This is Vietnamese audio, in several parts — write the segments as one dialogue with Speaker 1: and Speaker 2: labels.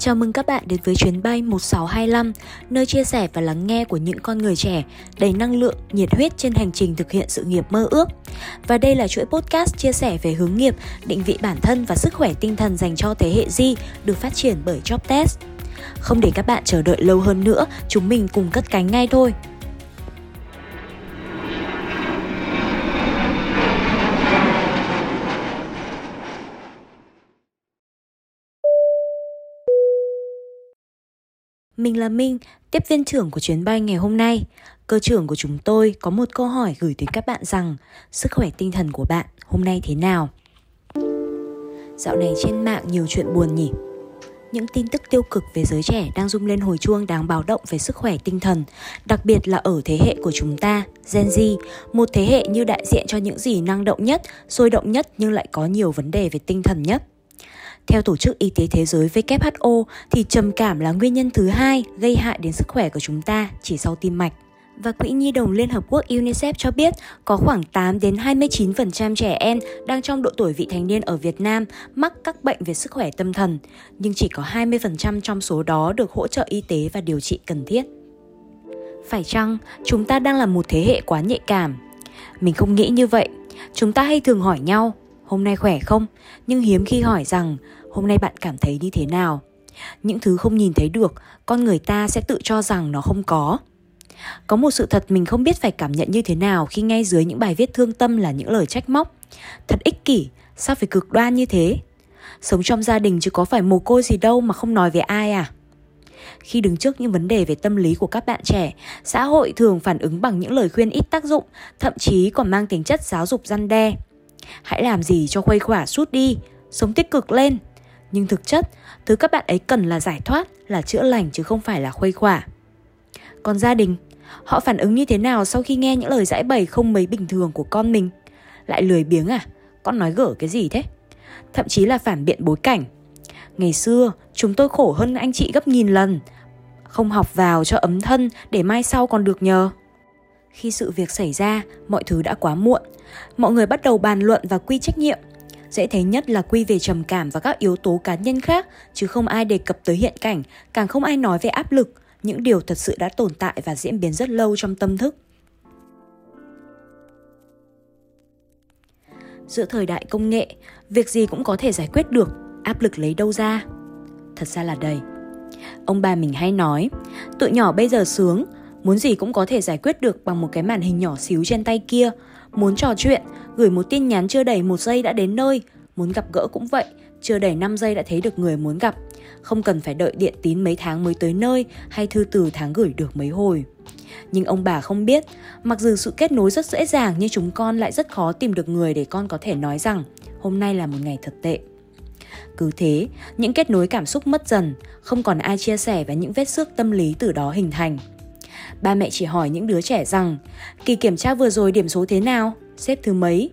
Speaker 1: Chào mừng các bạn đến với chuyến bay 1625, nơi chia sẻ và lắng nghe của những con người trẻ đầy năng lượng, nhiệt huyết trên hành trình thực hiện sự nghiệp mơ ước. Và đây là chuỗi podcast chia sẻ về hướng nghiệp, định vị bản thân và sức khỏe tinh thần dành cho thế hệ Z được phát triển bởi JobTest. Không để các bạn chờ đợi lâu hơn nữa, chúng mình cùng cất cánh ngay thôi. Mình là Minh, tiếp viên trưởng của chuyến bay ngày hôm nay. Cơ trưởng của chúng tôi có một câu hỏi gửi đến các bạn rằng sức khỏe tinh thần của bạn hôm nay thế nào? Dạo này trên mạng nhiều chuyện buồn nhỉ? Những tin tức tiêu cực về giới trẻ đang rung lên hồi chuông đáng báo động về sức khỏe tinh thần, đặc biệt là ở thế hệ của chúng ta, Gen Z, một thế hệ như đại diện cho những gì năng động nhất, sôi động nhất nhưng lại có nhiều vấn đề về tinh thần nhất. Theo Tổ chức Y tế Thế giới WHO thì trầm cảm là nguyên nhân thứ hai gây hại đến sức khỏe của chúng ta chỉ sau tim mạch. Và Quỹ Nhi đồng Liên Hợp Quốc UNICEF cho biết có khoảng 8 đến 29% trẻ em đang trong độ tuổi vị thành niên ở Việt Nam mắc các bệnh về sức khỏe tâm thần, nhưng chỉ có 20% trong số đó được hỗ trợ y tế và điều trị cần thiết. Phải chăng chúng ta đang là một thế hệ quá nhạy cảm? Mình không nghĩ như vậy. Chúng ta hay thường hỏi nhau, hôm nay khỏe không? Nhưng hiếm khi hỏi rằng, hôm nay bạn cảm thấy như thế nào? Những thứ không nhìn thấy được, con người ta sẽ tự cho rằng nó không có. Có một sự thật mình không biết phải cảm nhận như thế nào khi ngay dưới những bài viết thương tâm là những lời trách móc. Thật ích kỷ, sao phải cực đoan như thế? Sống trong gia đình chứ có phải mồ côi gì đâu mà không nói về ai à? Khi đứng trước những vấn đề về tâm lý của các bạn trẻ, xã hội thường phản ứng bằng những lời khuyên ít tác dụng, thậm chí còn mang tính chất giáo dục răn đe hãy làm gì cho khuây khỏa suốt đi, sống tích cực lên. Nhưng thực chất, thứ các bạn ấy cần là giải thoát, là chữa lành chứ không phải là khuây khỏa. Còn gia đình, họ phản ứng như thế nào sau khi nghe những lời giải bày không mấy bình thường của con mình? Lại lười biếng à? Con nói gở cái gì thế? Thậm chí là phản biện bối cảnh. Ngày xưa, chúng tôi khổ hơn anh chị gấp nghìn lần, không học vào cho ấm thân để mai sau còn được nhờ khi sự việc xảy ra mọi thứ đã quá muộn mọi người bắt đầu bàn luận và quy trách nhiệm Dễ thấy nhất là quy về trầm cảm và các yếu tố cá nhân khác, chứ không ai đề cập tới hiện cảnh, càng không ai nói về áp lực, những điều thật sự đã tồn tại và diễn biến rất lâu trong tâm thức. Giữa thời đại công nghệ, việc gì cũng có thể giải quyết được, áp lực lấy đâu ra? Thật ra là đầy. Ông bà mình hay nói, tụi nhỏ bây giờ sướng, muốn gì cũng có thể giải quyết được bằng một cái màn hình nhỏ xíu trên tay kia, Muốn trò chuyện, gửi một tin nhắn chưa đầy một giây đã đến nơi. Muốn gặp gỡ cũng vậy, chưa đầy 5 giây đã thấy được người muốn gặp. Không cần phải đợi điện tín mấy tháng mới tới nơi hay thư từ tháng gửi được mấy hồi. Nhưng ông bà không biết, mặc dù sự kết nối rất dễ dàng nhưng chúng con lại rất khó tìm được người để con có thể nói rằng hôm nay là một ngày thật tệ. Cứ thế, những kết nối cảm xúc mất dần, không còn ai chia sẻ và những vết xước tâm lý từ đó hình thành. Ba mẹ chỉ hỏi những đứa trẻ rằng Kỳ kiểm tra vừa rồi điểm số thế nào? Xếp thứ mấy?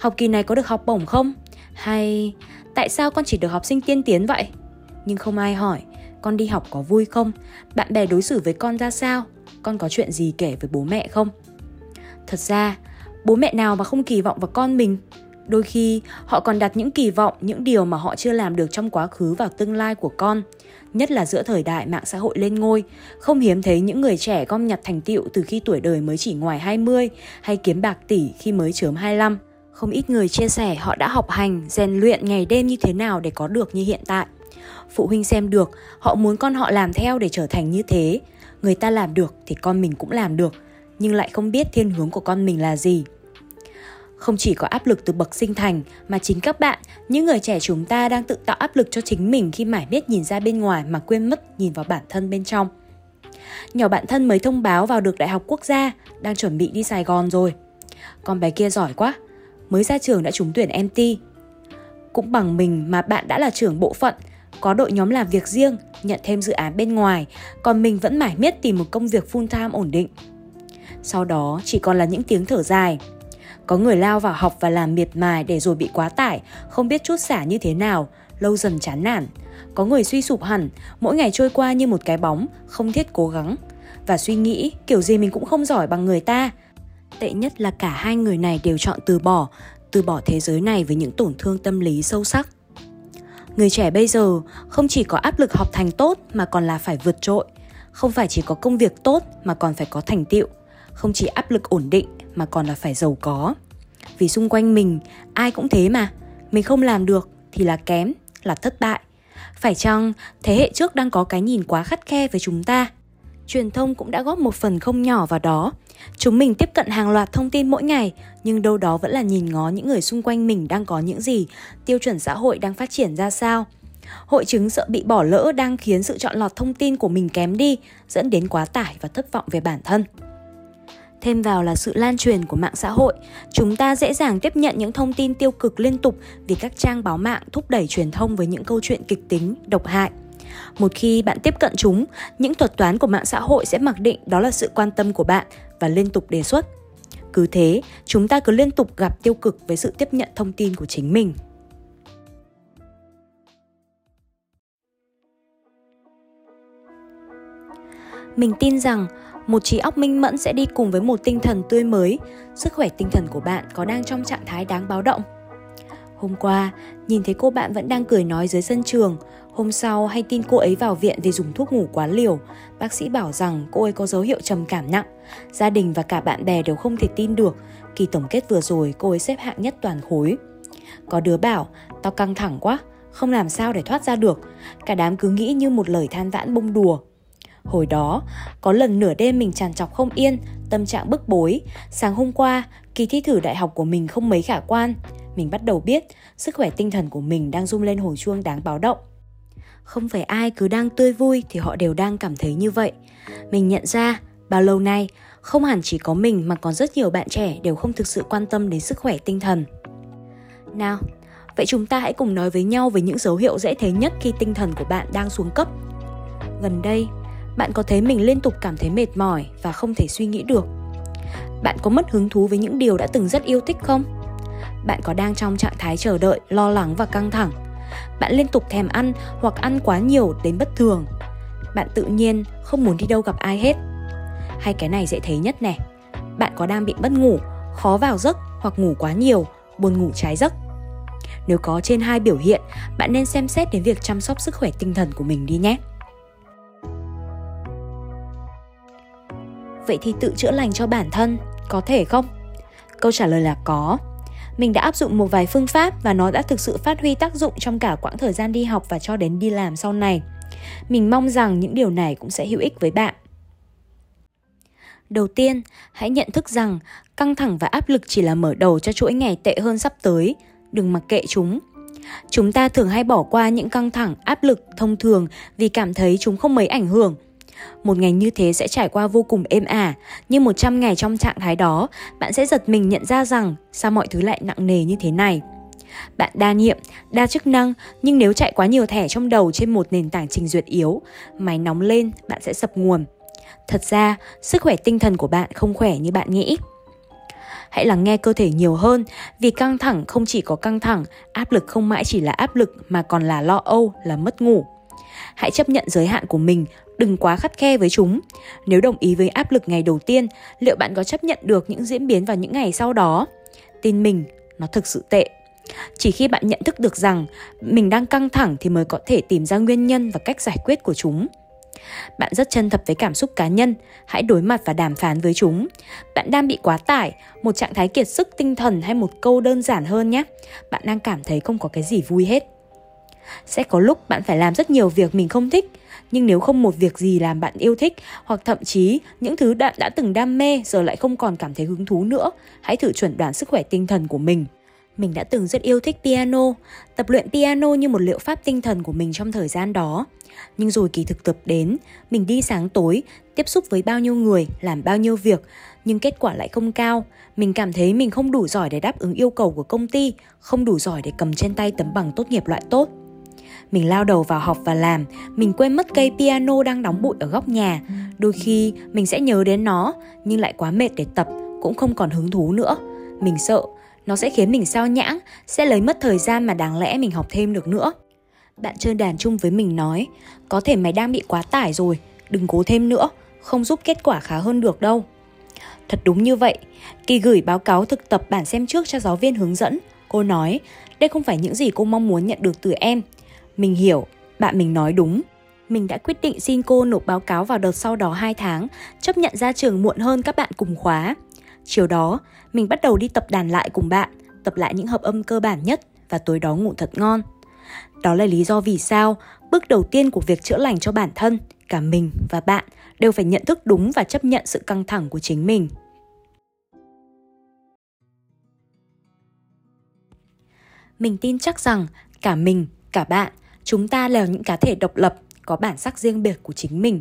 Speaker 1: Học kỳ này có được học bổng không? Hay tại sao con chỉ được học sinh tiên tiến vậy? Nhưng không ai hỏi con đi học có vui không? Bạn bè đối xử với con ra sao? Con có chuyện gì kể với bố mẹ không? Thật ra, bố mẹ nào mà không kỳ vọng vào con mình? Đôi khi họ còn đặt những kỳ vọng, những điều mà họ chưa làm được trong quá khứ vào tương lai của con nhất là giữa thời đại mạng xã hội lên ngôi, không hiếm thấy những người trẻ gom nhặt thành tựu từ khi tuổi đời mới chỉ ngoài 20 hay kiếm bạc tỷ khi mới chớm 25. Không ít người chia sẻ họ đã học hành, rèn luyện ngày đêm như thế nào để có được như hiện tại. Phụ huynh xem được, họ muốn con họ làm theo để trở thành như thế. Người ta làm được thì con mình cũng làm được, nhưng lại không biết thiên hướng của con mình là gì. Không chỉ có áp lực từ bậc sinh thành mà chính các bạn, những người trẻ chúng ta đang tự tạo áp lực cho chính mình khi mải miết nhìn ra bên ngoài mà quên mất nhìn vào bản thân bên trong. Nhỏ bạn thân mới thông báo vào được Đại học Quốc gia, đang chuẩn bị đi Sài Gòn rồi. Con bé kia giỏi quá, mới ra trường đã trúng tuyển MT. Cũng bằng mình mà bạn đã là trưởng bộ phận, có đội nhóm làm việc riêng, nhận thêm dự án bên ngoài, còn mình vẫn mải miết tìm một công việc full time ổn định. Sau đó chỉ còn là những tiếng thở dài, có người lao vào học và làm miệt mài để rồi bị quá tải, không biết chút xả như thế nào, lâu dần chán nản. Có người suy sụp hẳn, mỗi ngày trôi qua như một cái bóng, không thiết cố gắng. Và suy nghĩ kiểu gì mình cũng không giỏi bằng người ta. Tệ nhất là cả hai người này đều chọn từ bỏ, từ bỏ thế giới này với những tổn thương tâm lý sâu sắc. Người trẻ bây giờ không chỉ có áp lực học thành tốt mà còn là phải vượt trội. Không phải chỉ có công việc tốt mà còn phải có thành tựu. Không chỉ áp lực ổn định mà còn là phải giàu có. Vì xung quanh mình ai cũng thế mà. Mình không làm được thì là kém, là thất bại. Phải chăng thế hệ trước đang có cái nhìn quá khắt khe với chúng ta? Truyền thông cũng đã góp một phần không nhỏ vào đó. Chúng mình tiếp cận hàng loạt thông tin mỗi ngày, nhưng đâu đó vẫn là nhìn ngó những người xung quanh mình đang có những gì, tiêu chuẩn xã hội đang phát triển ra sao. Hội chứng sợ bị bỏ lỡ đang khiến sự chọn lọt thông tin của mình kém đi, dẫn đến quá tải và thất vọng về bản thân. Thêm vào là sự lan truyền của mạng xã hội, chúng ta dễ dàng tiếp nhận những thông tin tiêu cực liên tục vì các trang báo mạng thúc đẩy truyền thông với những câu chuyện kịch tính, độc hại. Một khi bạn tiếp cận chúng, những thuật toán của mạng xã hội sẽ mặc định đó là sự quan tâm của bạn và liên tục đề xuất. Cứ thế, chúng ta cứ liên tục gặp tiêu cực với sự tiếp nhận thông tin của chính mình. Mình tin rằng một trí óc minh mẫn sẽ đi cùng với một tinh thần tươi mới. Sức khỏe tinh thần của bạn có đang trong trạng thái đáng báo động? Hôm qua, nhìn thấy cô bạn vẫn đang cười nói dưới sân trường. Hôm sau hay tin cô ấy vào viện vì dùng thuốc ngủ quá liều. Bác sĩ bảo rằng cô ấy có dấu hiệu trầm cảm nặng. Gia đình và cả bạn bè đều không thể tin được. Kỳ tổng kết vừa rồi cô ấy xếp hạng nhất toàn khối. Có đứa bảo, tao căng thẳng quá, không làm sao để thoát ra được. Cả đám cứ nghĩ như một lời than vãn bông đùa. Hồi đó, có lần nửa đêm mình tràn trọc không yên, tâm trạng bức bối. Sáng hôm qua, kỳ thi thử đại học của mình không mấy khả quan. Mình bắt đầu biết sức khỏe tinh thần của mình đang rung lên hồi chuông đáng báo động. Không phải ai cứ đang tươi vui thì họ đều đang cảm thấy như vậy. Mình nhận ra, bao lâu nay, không hẳn chỉ có mình mà còn rất nhiều bạn trẻ đều không thực sự quan tâm đến sức khỏe tinh thần. Nào, vậy chúng ta hãy cùng nói với nhau về những dấu hiệu dễ thấy nhất khi tinh thần của bạn đang xuống cấp. Gần đây, bạn có thấy mình liên tục cảm thấy mệt mỏi và không thể suy nghĩ được? Bạn có mất hứng thú với những điều đã từng rất yêu thích không? Bạn có đang trong trạng thái chờ đợi, lo lắng và căng thẳng? Bạn liên tục thèm ăn hoặc ăn quá nhiều đến bất thường? Bạn tự nhiên không muốn đi đâu gặp ai hết? Hay cái này dễ thấy nhất nè. Bạn có đang bị mất ngủ, khó vào giấc hoặc ngủ quá nhiều, buồn ngủ trái giấc? Nếu có trên hai biểu hiện, bạn nên xem xét đến việc chăm sóc sức khỏe tinh thần của mình đi nhé. Vậy thì tự chữa lành cho bản thân có thể không? Câu trả lời là có. Mình đã áp dụng một vài phương pháp và nó đã thực sự phát huy tác dụng trong cả quãng thời gian đi học và cho đến đi làm sau này. Mình mong rằng những điều này cũng sẽ hữu ích với bạn. Đầu tiên, hãy nhận thức rằng căng thẳng và áp lực chỉ là mở đầu cho chuỗi ngày tệ hơn sắp tới. Đừng mặc kệ chúng. Chúng ta thường hay bỏ qua những căng thẳng, áp lực thông thường vì cảm thấy chúng không mấy ảnh hưởng một ngày như thế sẽ trải qua vô cùng êm ả, nhưng 100 ngày trong trạng thái đó, bạn sẽ giật mình nhận ra rằng sao mọi thứ lại nặng nề như thế này. Bạn đa nhiệm, đa chức năng, nhưng nếu chạy quá nhiều thẻ trong đầu trên một nền tảng trình duyệt yếu, máy nóng lên, bạn sẽ sập nguồn. Thật ra, sức khỏe tinh thần của bạn không khỏe như bạn nghĩ. Hãy lắng nghe cơ thể nhiều hơn, vì căng thẳng không chỉ có căng thẳng, áp lực không mãi chỉ là áp lực mà còn là lo âu, là mất ngủ. Hãy chấp nhận giới hạn của mình, đừng quá khắt khe với chúng. Nếu đồng ý với áp lực ngày đầu tiên, liệu bạn có chấp nhận được những diễn biến vào những ngày sau đó? Tin mình, nó thực sự tệ. Chỉ khi bạn nhận thức được rằng mình đang căng thẳng thì mới có thể tìm ra nguyên nhân và cách giải quyết của chúng. Bạn rất chân thật với cảm xúc cá nhân, hãy đối mặt và đàm phán với chúng. Bạn đang bị quá tải, một trạng thái kiệt sức tinh thần hay một câu đơn giản hơn nhé. Bạn đang cảm thấy không có cái gì vui hết. Sẽ có lúc bạn phải làm rất nhiều việc mình không thích, nhưng nếu không một việc gì làm bạn yêu thích hoặc thậm chí những thứ bạn đã từng đam mê giờ lại không còn cảm thấy hứng thú nữa, hãy thử chuẩn đoán sức khỏe tinh thần của mình. Mình đã từng rất yêu thích piano, tập luyện piano như một liệu pháp tinh thần của mình trong thời gian đó. Nhưng rồi kỳ thực tập đến, mình đi sáng tối, tiếp xúc với bao nhiêu người, làm bao nhiêu việc, nhưng kết quả lại không cao. Mình cảm thấy mình không đủ giỏi để đáp ứng yêu cầu của công ty, không đủ giỏi để cầm trên tay tấm bằng tốt nghiệp loại tốt. Mình lao đầu vào học và làm, mình quên mất cây piano đang đóng bụi ở góc nhà. Đôi khi mình sẽ nhớ đến nó, nhưng lại quá mệt để tập, cũng không còn hứng thú nữa. Mình sợ, nó sẽ khiến mình sao nhãng, sẽ lấy mất thời gian mà đáng lẽ mình học thêm được nữa. Bạn chơi đàn chung với mình nói, có thể mày đang bị quá tải rồi, đừng cố thêm nữa, không giúp kết quả khá hơn được đâu. Thật đúng như vậy, Kỳ gửi báo cáo thực tập bản xem trước cho giáo viên hướng dẫn. Cô nói, đây không phải những gì cô mong muốn nhận được từ em, mình hiểu, bạn mình nói đúng. Mình đã quyết định xin cô nộp báo cáo vào đợt sau đó 2 tháng, chấp nhận ra trường muộn hơn các bạn cùng khóa. Chiều đó, mình bắt đầu đi tập đàn lại cùng bạn, tập lại những hợp âm cơ bản nhất và tối đó ngủ thật ngon. Đó là lý do vì sao bước đầu tiên của việc chữa lành cho bản thân, cả mình và bạn đều phải nhận thức đúng và chấp nhận sự căng thẳng của chính mình. Mình tin chắc rằng cả mình, cả bạn, chúng ta là những cá thể độc lập, có bản sắc riêng biệt của chính mình.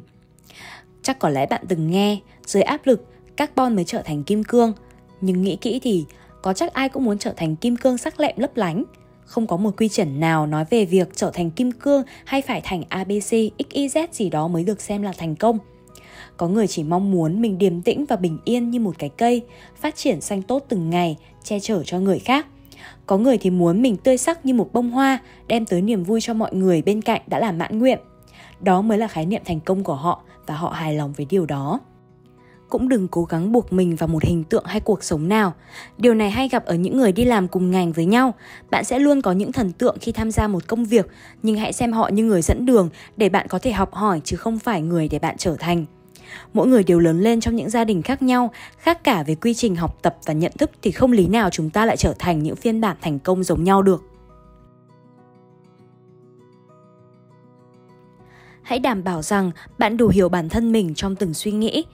Speaker 1: Chắc có lẽ bạn từng nghe, dưới áp lực, carbon mới trở thành kim cương. Nhưng nghĩ kỹ thì có chắc ai cũng muốn trở thành kim cương sắc lẹm lấp lánh. Không có một quy chuẩn nào nói về việc trở thành kim cương hay phải thành ABC, XYZ gì đó mới được xem là thành công. Có người chỉ mong muốn mình điềm tĩnh và bình yên như một cái cây, phát triển xanh tốt từng ngày, che chở cho người khác. Có người thì muốn mình tươi sắc như một bông hoa, đem tới niềm vui cho mọi người bên cạnh đã là mãn nguyện. Đó mới là khái niệm thành công của họ và họ hài lòng với điều đó cũng đừng cố gắng buộc mình vào một hình tượng hay cuộc sống nào. Điều này hay gặp ở những người đi làm cùng ngành với nhau. Bạn sẽ luôn có những thần tượng khi tham gia một công việc, nhưng hãy xem họ như người dẫn đường để bạn có thể học hỏi chứ không phải người để bạn trở thành. Mỗi người đều lớn lên trong những gia đình khác nhau, khác cả về quy trình học tập và nhận thức thì không lý nào chúng ta lại trở thành những phiên bản thành công giống nhau được. Hãy đảm bảo rằng bạn đủ hiểu bản thân mình trong từng suy nghĩ,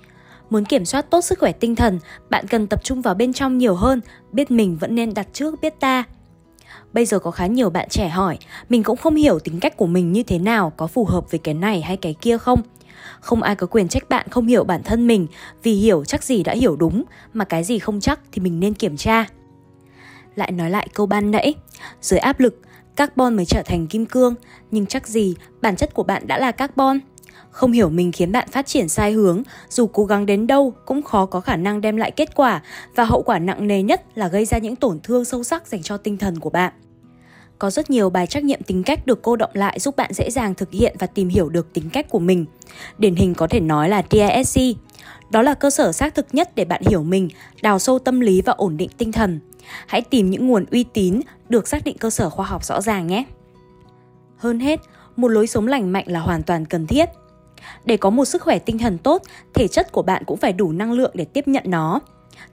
Speaker 1: Muốn kiểm soát tốt sức khỏe tinh thần, bạn cần tập trung vào bên trong nhiều hơn, biết mình vẫn nên đặt trước biết ta. Bây giờ có khá nhiều bạn trẻ hỏi, mình cũng không hiểu tính cách của mình như thế nào, có phù hợp với cái này hay cái kia không? Không ai có quyền trách bạn không hiểu bản thân mình, vì hiểu chắc gì đã hiểu đúng, mà cái gì không chắc thì mình nên kiểm tra. Lại nói lại câu ban nãy, dưới áp lực, carbon mới trở thành kim cương, nhưng chắc gì bản chất của bạn đã là carbon. Không hiểu mình khiến bạn phát triển sai hướng, dù cố gắng đến đâu cũng khó có khả năng đem lại kết quả và hậu quả nặng nề nhất là gây ra những tổn thương sâu sắc dành cho tinh thần của bạn. Có rất nhiều bài trắc nghiệm tính cách được cô động lại giúp bạn dễ dàng thực hiện và tìm hiểu được tính cách của mình. Điển hình có thể nói là DISC. Đó là cơ sở xác thực nhất để bạn hiểu mình, đào sâu tâm lý và ổn định tinh thần. Hãy tìm những nguồn uy tín, được xác định cơ sở khoa học rõ ràng nhé. Hơn hết, một lối sống lành mạnh là hoàn toàn cần thiết. Để có một sức khỏe tinh thần tốt, thể chất của bạn cũng phải đủ năng lượng để tiếp nhận nó.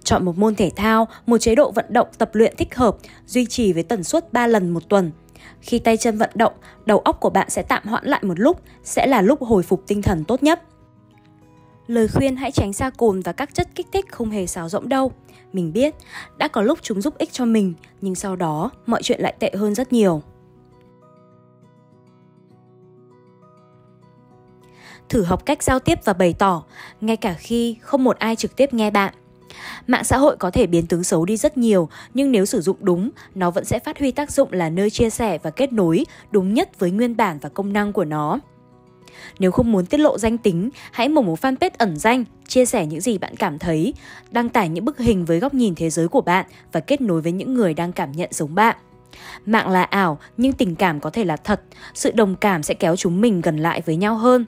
Speaker 1: Chọn một môn thể thao, một chế độ vận động tập luyện thích hợp, duy trì với tần suất 3 lần một tuần. Khi tay chân vận động, đầu óc của bạn sẽ tạm hoãn lại một lúc, sẽ là lúc hồi phục tinh thần tốt nhất. Lời khuyên hãy tránh xa cồn và các chất kích thích không hề xáo rỗng đâu. Mình biết, đã có lúc chúng giúp ích cho mình, nhưng sau đó mọi chuyện lại tệ hơn rất nhiều. thử học cách giao tiếp và bày tỏ, ngay cả khi không một ai trực tiếp nghe bạn. Mạng xã hội có thể biến tướng xấu đi rất nhiều, nhưng nếu sử dụng đúng, nó vẫn sẽ phát huy tác dụng là nơi chia sẻ và kết nối đúng nhất với nguyên bản và công năng của nó. Nếu không muốn tiết lộ danh tính, hãy mở một fanpage ẩn danh, chia sẻ những gì bạn cảm thấy, đăng tải những bức hình với góc nhìn thế giới của bạn và kết nối với những người đang cảm nhận giống bạn. Mạng là ảo, nhưng tình cảm có thể là thật, sự đồng cảm sẽ kéo chúng mình gần lại với nhau hơn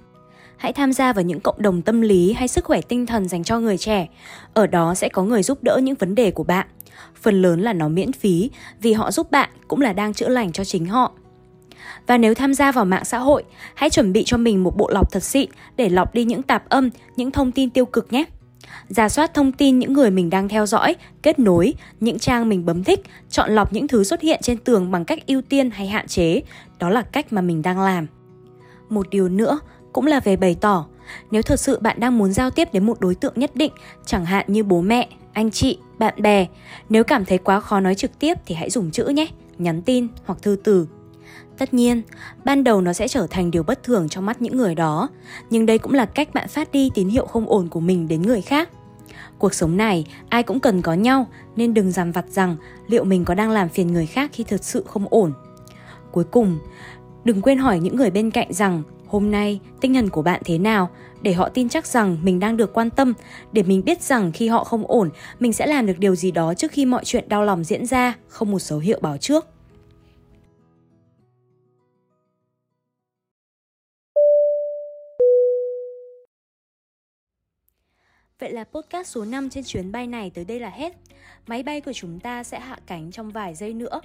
Speaker 1: hãy tham gia vào những cộng đồng tâm lý hay sức khỏe tinh thần dành cho người trẻ. Ở đó sẽ có người giúp đỡ những vấn đề của bạn. Phần lớn là nó miễn phí vì họ giúp bạn cũng là đang chữa lành cho chính họ. Và nếu tham gia vào mạng xã hội, hãy chuẩn bị cho mình một bộ lọc thật xịn để lọc đi những tạp âm, những thông tin tiêu cực nhé. Giả soát thông tin những người mình đang theo dõi, kết nối, những trang mình bấm thích, chọn lọc những thứ xuất hiện trên tường bằng cách ưu tiên hay hạn chế. Đó là cách mà mình đang làm. Một điều nữa, cũng là về bày tỏ. Nếu thật sự bạn đang muốn giao tiếp đến một đối tượng nhất định, chẳng hạn như bố mẹ, anh chị, bạn bè, nếu cảm thấy quá khó nói trực tiếp thì hãy dùng chữ nhé, nhắn tin hoặc thư từ. Tất nhiên, ban đầu nó sẽ trở thành điều bất thường trong mắt những người đó, nhưng đây cũng là cách bạn phát đi tín hiệu không ổn của mình đến người khác. Cuộc sống này, ai cũng cần có nhau, nên đừng dằn vặt rằng liệu mình có đang làm phiền người khác khi thật sự không ổn. Cuối cùng, đừng quên hỏi những người bên cạnh rằng hôm nay tinh thần của bạn thế nào để họ tin chắc rằng mình đang được quan tâm, để mình biết rằng khi họ không ổn, mình sẽ làm được điều gì đó trước khi mọi chuyện đau lòng diễn ra, không một dấu hiệu báo trước. Vậy là podcast số 5 trên chuyến bay này tới đây là hết. Máy bay của chúng ta sẽ hạ cánh trong vài giây nữa.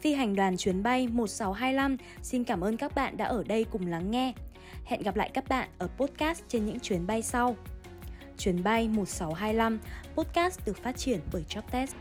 Speaker 1: Phi hành đoàn chuyến bay 1625 xin cảm ơn các bạn đã ở đây cùng lắng nghe. Hẹn gặp lại các bạn ở podcast trên những chuyến bay sau. Chuyến bay 1625, podcast được phát triển bởi Jobtest.